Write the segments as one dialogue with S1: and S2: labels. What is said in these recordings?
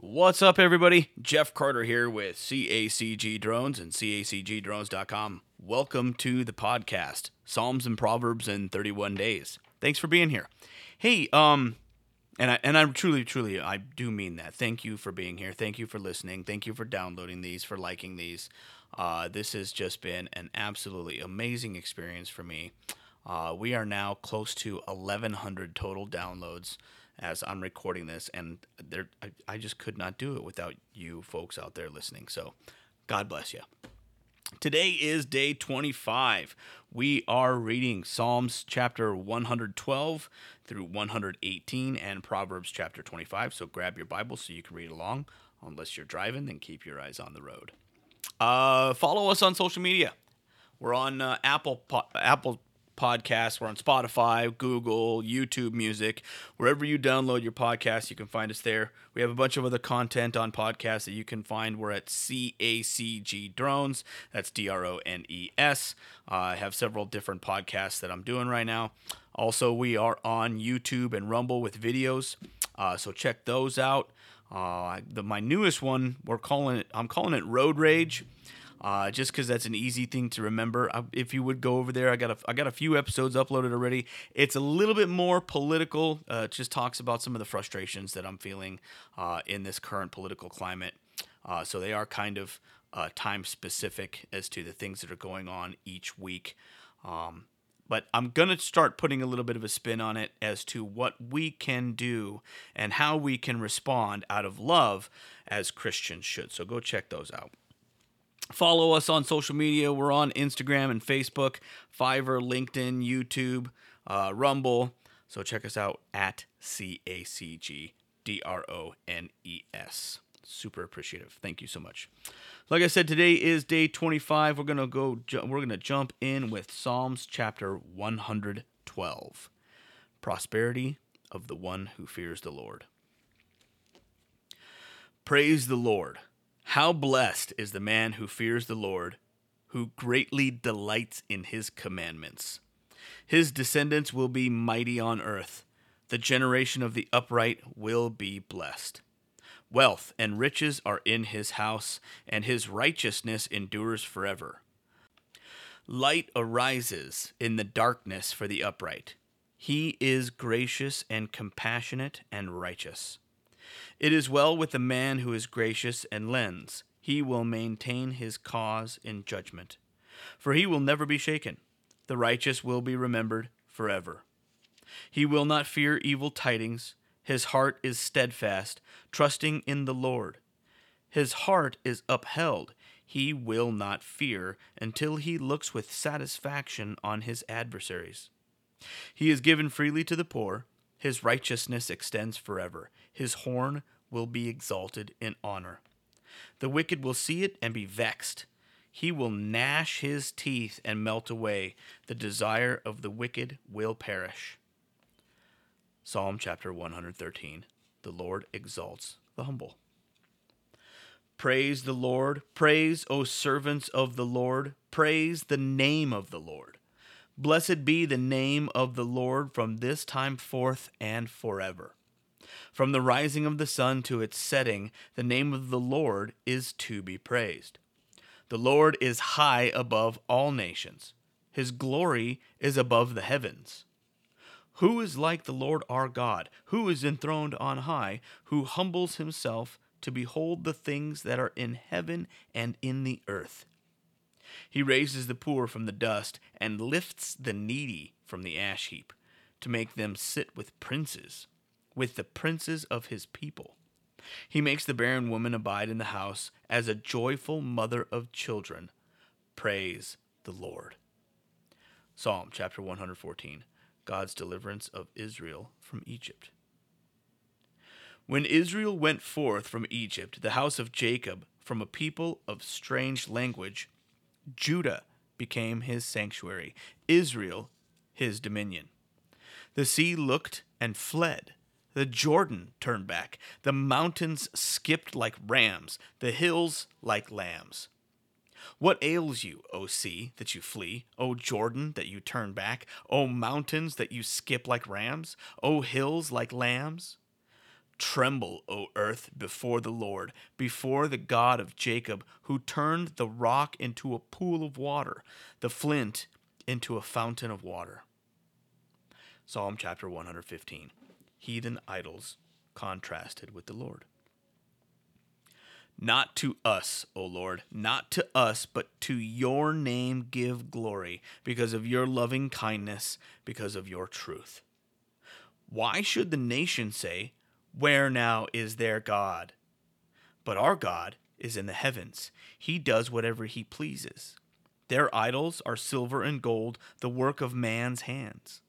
S1: What's up, everybody? Jeff Carter here with CACG Drones and CACGDrones.com. Welcome to the podcast, Psalms and Proverbs in 31 Days. Thanks for being here. Hey, um, and I and I truly, truly, I do mean that. Thank you for being here. Thank you for listening. Thank you for downloading these, for liking these. Uh, this has just been an absolutely amazing experience for me. Uh, we are now close to 1,100 total downloads as I'm recording this, and there I, I just could not do it without you folks out there listening. So, God bless you. Today is day 25. We are reading Psalms chapter 112 through 118 and Proverbs chapter 25. So grab your Bible so you can read along. Unless you're driving, then keep your eyes on the road. Uh, follow us on social media. We're on uh, Apple Apple podcasts. We're on Spotify, Google, YouTube Music, wherever you download your podcast, you can find us there. We have a bunch of other content on podcasts that you can find. We're at CACG Drones. That's D R O N E S. Uh, I have several different podcasts that I'm doing right now. Also, we are on YouTube and Rumble with videos, uh, so check those out. Uh, the, my newest one, we're calling it. I'm calling it Road Rage uh, just because that's an easy thing to remember. if you would go over there, I got a, I got a few episodes uploaded already. It's a little bit more political. Uh, it just talks about some of the frustrations that I'm feeling uh, in this current political climate. Uh, so they are kind of uh, time specific as to the things that are going on each week. Um, but I'm going to start putting a little bit of a spin on it as to what we can do and how we can respond out of love as Christians should. So go check those out. Follow us on social media. We're on Instagram and Facebook, Fiverr, LinkedIn, YouTube, uh, Rumble. So check us out at C A C G D R O N E S. Super appreciative. Thank you so much. Like I said, today is day 25. We're gonna go. We're gonna jump in with Psalms chapter 112. Prosperity of the one who fears the Lord. Praise the Lord. How blessed is the man who fears the Lord, who greatly delights in his commandments. His descendants will be mighty on earth. The generation of the upright will be blessed. Wealth and riches are in his house, and his righteousness endures forever. Light arises in the darkness for the upright. He is gracious and compassionate and righteous. It is well with the man who is gracious and lends. He will maintain his cause in judgment. For he will never be shaken. The righteous will be remembered forever. He will not fear evil tidings. His heart is steadfast, trusting in the Lord. His heart is upheld. He will not fear until he looks with satisfaction on his adversaries. He is given freely to the poor. His righteousness extends forever. His horn will be exalted in honor. The wicked will see it and be vexed. He will gnash his teeth and melt away. The desire of the wicked will perish. Psalm chapter 113 The Lord exalts the humble. Praise the Lord. Praise, O servants of the Lord. Praise the name of the Lord. Blessed be the name of the Lord from this time forth and forever. From the rising of the sun to its setting, the name of the Lord is to be praised. The Lord is high above all nations, his glory is above the heavens. Who is like the Lord our God, who is enthroned on high, who humbles himself to behold the things that are in heaven and in the earth? He raises the poor from the dust and lifts the needy from the ash heap to make them sit with princes with the princes of his people. He makes the barren woman abide in the house as a joyful mother of children. Praise the Lord. Psalm chapter 114 God's deliverance of Israel from Egypt. When Israel went forth from Egypt, the house of Jacob, from a people of strange language, Judah became his sanctuary, Israel his dominion. The sea looked and fled the Jordan turned back. The mountains skipped like rams, the hills like lambs. What ails you, O sea, that you flee? O Jordan, that you turn back? O mountains, that you skip like rams? O hills, like lambs? Tremble, O earth, before the Lord, before the God of Jacob, who turned the rock into a pool of water, the flint into a fountain of water. Psalm chapter 115 Heathen idols contrasted with the Lord. Not to us, O Lord, not to us, but to your name give glory, because of your loving kindness, because of your truth. Why should the nation say, Where now is their God? But our God is in the heavens. He does whatever he pleases. Their idols are silver and gold, the work of man's hands.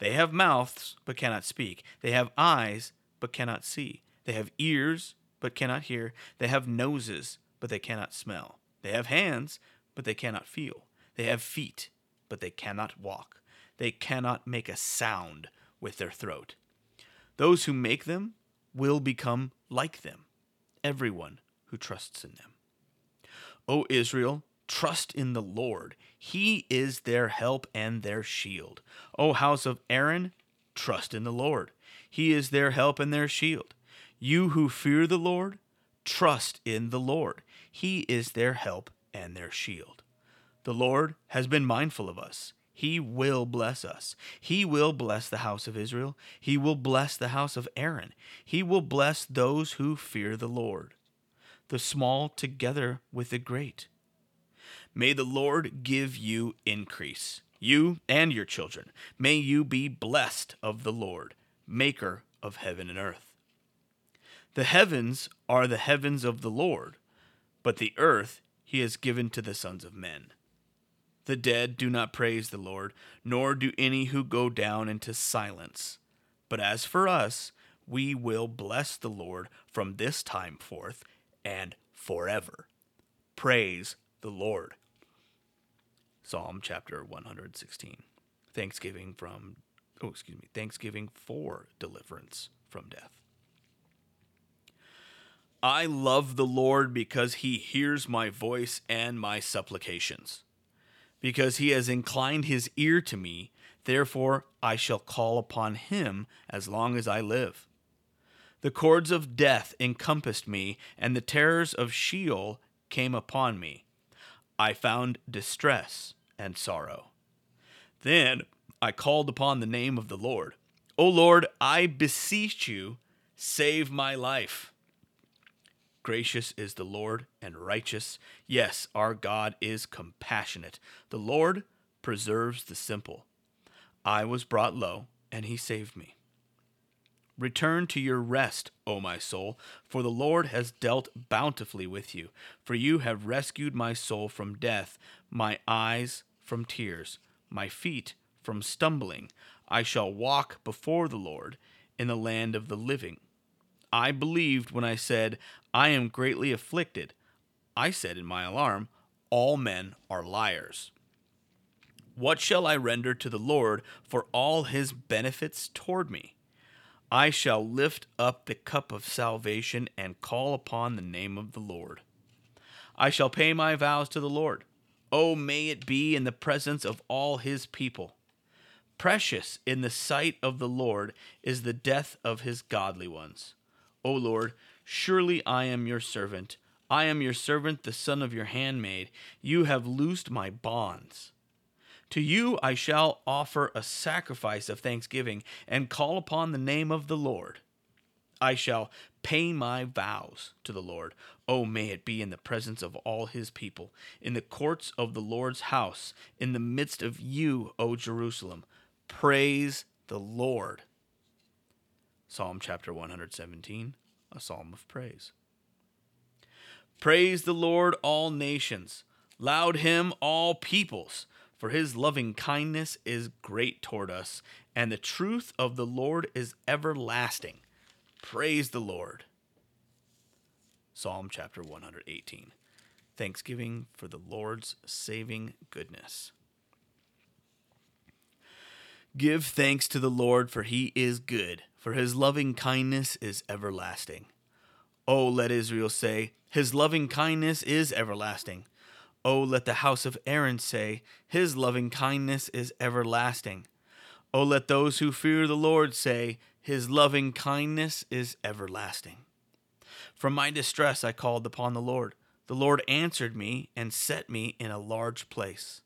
S1: They have mouths, but cannot speak. They have eyes, but cannot see. They have ears, but cannot hear. They have noses, but they cannot smell. They have hands, but they cannot feel. They have feet, but they cannot walk. They cannot make a sound with their throat. Those who make them will become like them, everyone who trusts in them. O Israel, trust in the Lord. He is their help and their shield. O house of Aaron, trust in the Lord. He is their help and their shield. You who fear the Lord, trust in the Lord. He is their help and their shield. The Lord has been mindful of us. He will bless us. He will bless the house of Israel. He will bless the house of Aaron. He will bless those who fear the Lord, the small together with the great. May the Lord give you increase, you and your children. May you be blessed of the Lord, maker of heaven and earth. The heavens are the heavens of the Lord, but the earth he has given to the sons of men. The dead do not praise the Lord, nor do any who go down into silence. But as for us, we will bless the Lord from this time forth and forever. Praise the Lord. Psalm chapter 116. Thanksgiving from, oh, excuse me, thanksgiving for deliverance from death. I love the Lord because he hears my voice and my supplications. Because he has inclined his ear to me, therefore I shall call upon him as long as I live. The cords of death encompassed me, and the terrors of Sheol came upon me. I found distress and sorrow. Then I called upon the name of the Lord. O Lord, I beseech you, save my life. Gracious is the Lord and righteous. Yes, our God is compassionate. The Lord preserves the simple. I was brought low, and he saved me. Return to your rest, O my soul, for the Lord has dealt bountifully with you. For you have rescued my soul from death, my eyes from tears, my feet from stumbling. I shall walk before the Lord in the land of the living. I believed when I said, I am greatly afflicted. I said in my alarm, All men are liars. What shall I render to the Lord for all his benefits toward me? I shall lift up the cup of salvation and call upon the name of the Lord. I shall pay my vows to the Lord. Oh, may it be in the presence of all his people. Precious in the sight of the Lord is the death of his godly ones. O Lord, surely I am your servant. I am your servant, the son of your handmaid. You have loosed my bonds. To you I shall offer a sacrifice of thanksgiving and call upon the name of the Lord. I shall pay my vows to the Lord. Oh, may it be in the presence of all his people, in the courts of the Lord's house, in the midst of you, O Jerusalem. Praise the Lord. Psalm chapter 117, a psalm of praise. Praise the Lord, all nations. Loud him, all peoples. For his loving kindness is great toward us, and the truth of the Lord is everlasting. Praise the Lord. Psalm chapter 118. Thanksgiving for the Lord's saving goodness. Give thanks to the Lord, for he is good, for his loving kindness is everlasting. Oh, let Israel say, His loving kindness is everlasting. Oh, let the house of Aaron say, His loving kindness is everlasting. Oh, let those who fear the Lord say, His loving kindness is everlasting. From my distress I called upon the Lord. The Lord answered me and set me in a large place.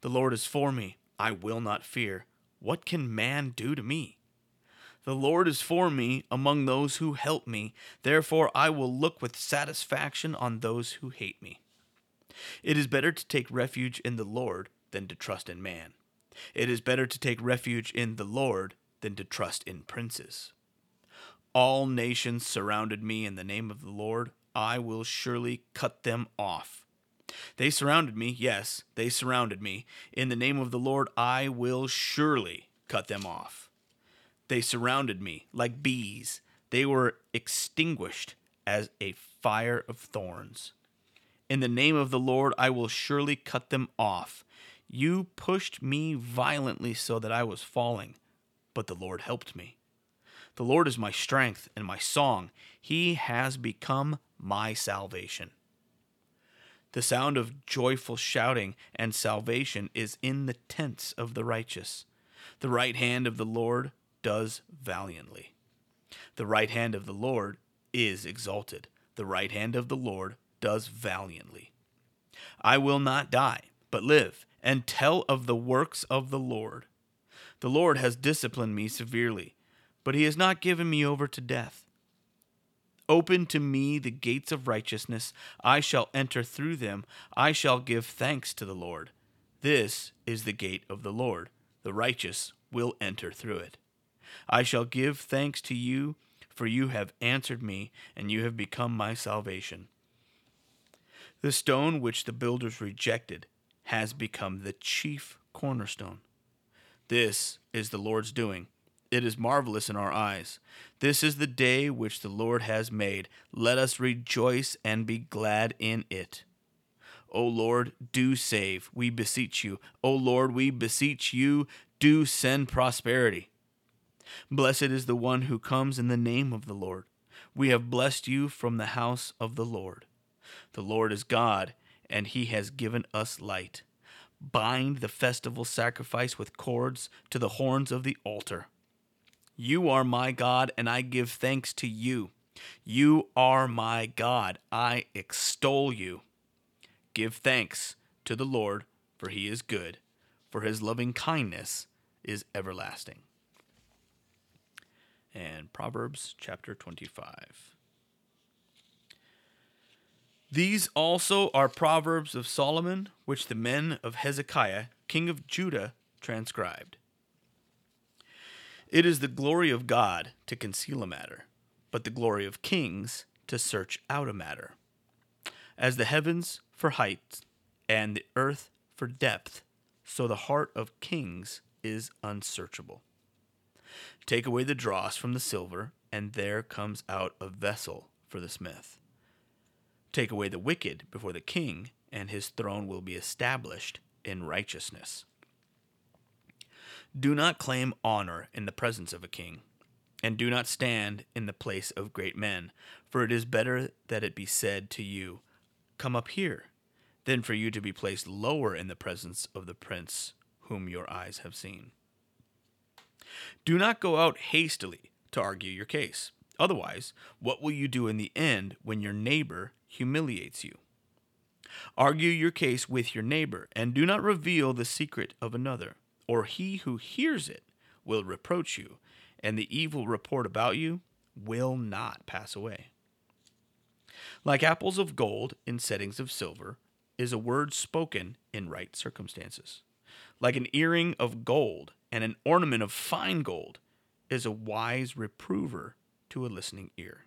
S1: The Lord is for me. I will not fear. What can man do to me? The Lord is for me among those who help me. Therefore, I will look with satisfaction on those who hate me. It is better to take refuge in the Lord than to trust in man. It is better to take refuge in the Lord than to trust in princes. All nations surrounded me in the name of the Lord. I will surely cut them off. They surrounded me, yes, they surrounded me. In the name of the Lord, I will surely cut them off. They surrounded me like bees. They were extinguished as a fire of thorns. In the name of the Lord, I will surely cut them off. You pushed me violently so that I was falling, but the Lord helped me. The Lord is my strength and my song. He has become my salvation. The sound of joyful shouting and salvation is in the tents of the righteous. The right hand of the Lord does valiantly. The right hand of the Lord is exalted. The right hand of the Lord does valiantly. I will not die, but live, and tell of the works of the Lord. The Lord has disciplined me severely, but he has not given me over to death. Open to me the gates of righteousness. I shall enter through them. I shall give thanks to the Lord. This is the gate of the Lord. The righteous will enter through it. I shall give thanks to you, for you have answered me, and you have become my salvation. The stone which the builders rejected has become the chief cornerstone. This is the Lord's doing. It is marvelous in our eyes. This is the day which the Lord has made. Let us rejoice and be glad in it. O Lord, do save, we beseech you. O Lord, we beseech you, do send prosperity. Blessed is the one who comes in the name of the Lord. We have blessed you from the house of the Lord. The Lord is God, and he has given us light. Bind the festival sacrifice with cords to the horns of the altar. You are my God, and I give thanks to you. You are my God. I extol you. Give thanks to the Lord, for he is good, for his loving kindness is everlasting and Proverbs chapter 25. These also are Proverbs of Solomon, which the men of Hezekiah, king of Judah, transcribed. It is the glory of God to conceal a matter, but the glory of kings to search out a matter. As the heavens for height and the earth for depth, so the heart of kings is unsearchable. Take away the dross from the silver, and there comes out a vessel for the smith. Take away the wicked before the king, and his throne will be established in righteousness. Do not claim honor in the presence of a king, and do not stand in the place of great men, for it is better that it be said to you, Come up here, than for you to be placed lower in the presence of the prince whom your eyes have seen. Do not go out hastily to argue your case. Otherwise, what will you do in the end when your neighbor humiliates you? Argue your case with your neighbor, and do not reveal the secret of another, or he who hears it will reproach you, and the evil report about you will not pass away. Like apples of gold in settings of silver is a word spoken in right circumstances. Like an earring of gold and an ornament of fine gold is a wise reprover to a listening ear.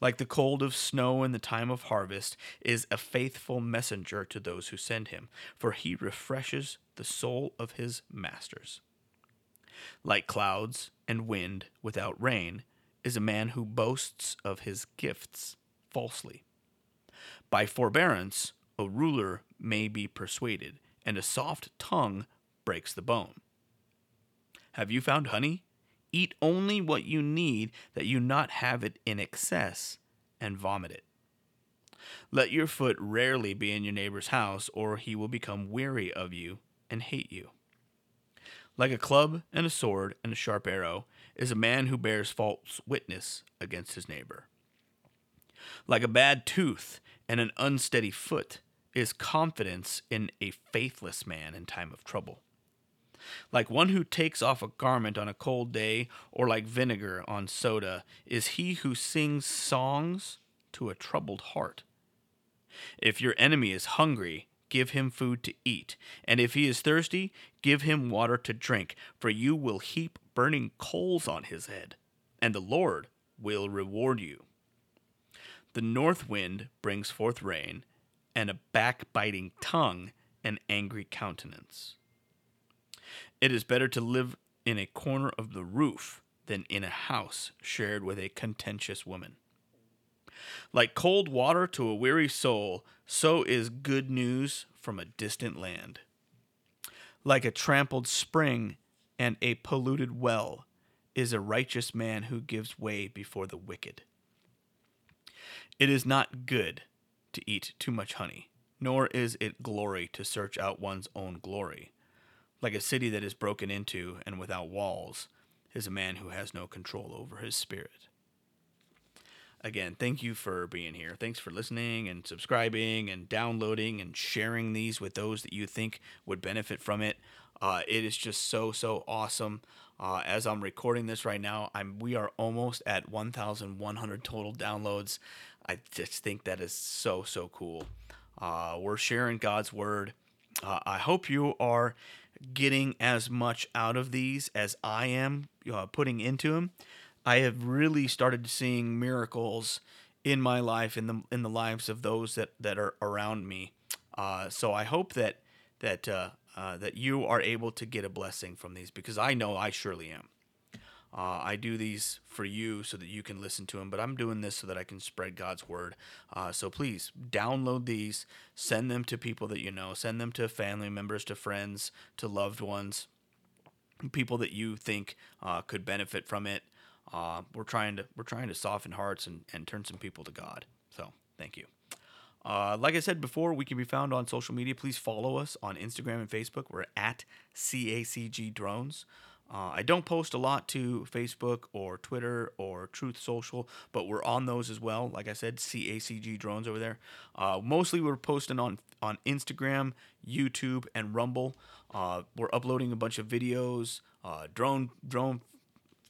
S1: Like the cold of snow in the time of harvest is a faithful messenger to those who send him, for he refreshes the soul of his masters. Like clouds and wind without rain is a man who boasts of his gifts falsely. By forbearance, a ruler may be persuaded, and a soft tongue breaks the bone. Have you found honey? Eat only what you need, that you not have it in excess, and vomit it. Let your foot rarely be in your neighbor's house, or he will become weary of you and hate you. Like a club and a sword and a sharp arrow is a man who bears false witness against his neighbor. Like a bad tooth and an unsteady foot is confidence in a faithless man in time of trouble. Like one who takes off a garment on a cold day, or like vinegar on soda, is he who sings songs to a troubled heart. If your enemy is hungry, give him food to eat, and if he is thirsty, give him water to drink, for you will heap burning coals on his head, and the Lord will reward you. The north wind brings forth rain, and a backbiting tongue an angry countenance. It is better to live in a corner of the roof than in a house shared with a contentious woman. Like cold water to a weary soul, so is good news from a distant land. Like a trampled spring and a polluted well is a righteous man who gives way before the wicked. It is not good to eat too much honey, nor is it glory to search out one's own glory. Like a city that is broken into and without walls is a man who has no control over his spirit. Again, thank you for being here. Thanks for listening and subscribing and downloading and sharing these with those that you think would benefit from it. Uh, it is just so so awesome. Uh, as I'm recording this right now, I'm we are almost at 1,100 total downloads. I just think that is so so cool. Uh, we're sharing God's word. Uh, I hope you are getting as much out of these as I am uh, putting into them. I have really started seeing miracles in my life, in the in the lives of those that that are around me. Uh, so I hope that that uh, uh, that you are able to get a blessing from these because I know I surely am. Uh, I do these for you so that you can listen to them, but I'm doing this so that I can spread God's word. Uh, so please download these, send them to people that you know, send them to family members, to friends, to loved ones, people that you think uh, could benefit from it. Uh, we're trying to we're trying to soften hearts and, and turn some people to God. So thank you. Uh, like I said before, we can be found on social media. Please follow us on Instagram and Facebook. We're at CACG Drones. Uh, I don't post a lot to Facebook or Twitter or Truth Social, but we're on those as well. Like I said, CACG drones over there. Uh, mostly we're posting on on Instagram, YouTube, and Rumble. Uh, we're uploading a bunch of videos, uh, drone drone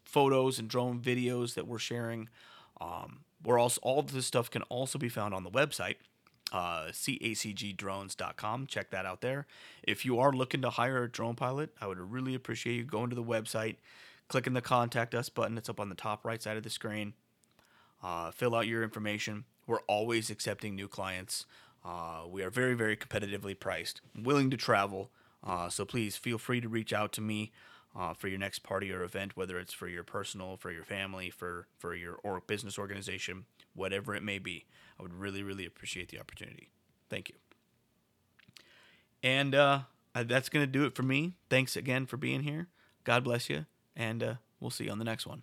S1: photos and drone videos that we're sharing. Um, we're also all of this stuff can also be found on the website uh, cacgdrones.com. Check that out there. If you are looking to hire a drone pilot, I would really appreciate you going to the website, clicking the contact us button. It's up on the top right side of the screen. Uh, fill out your information. We're always accepting new clients. Uh, we are very, very competitively priced, willing to travel. Uh, so please feel free to reach out to me uh, for your next party or event, whether it's for your personal, for your family, for for your or business organization, whatever it may be. I would really, really appreciate the opportunity. Thank you. And uh, that's going to do it for me. Thanks again for being here. God bless you, and uh, we'll see you on the next one.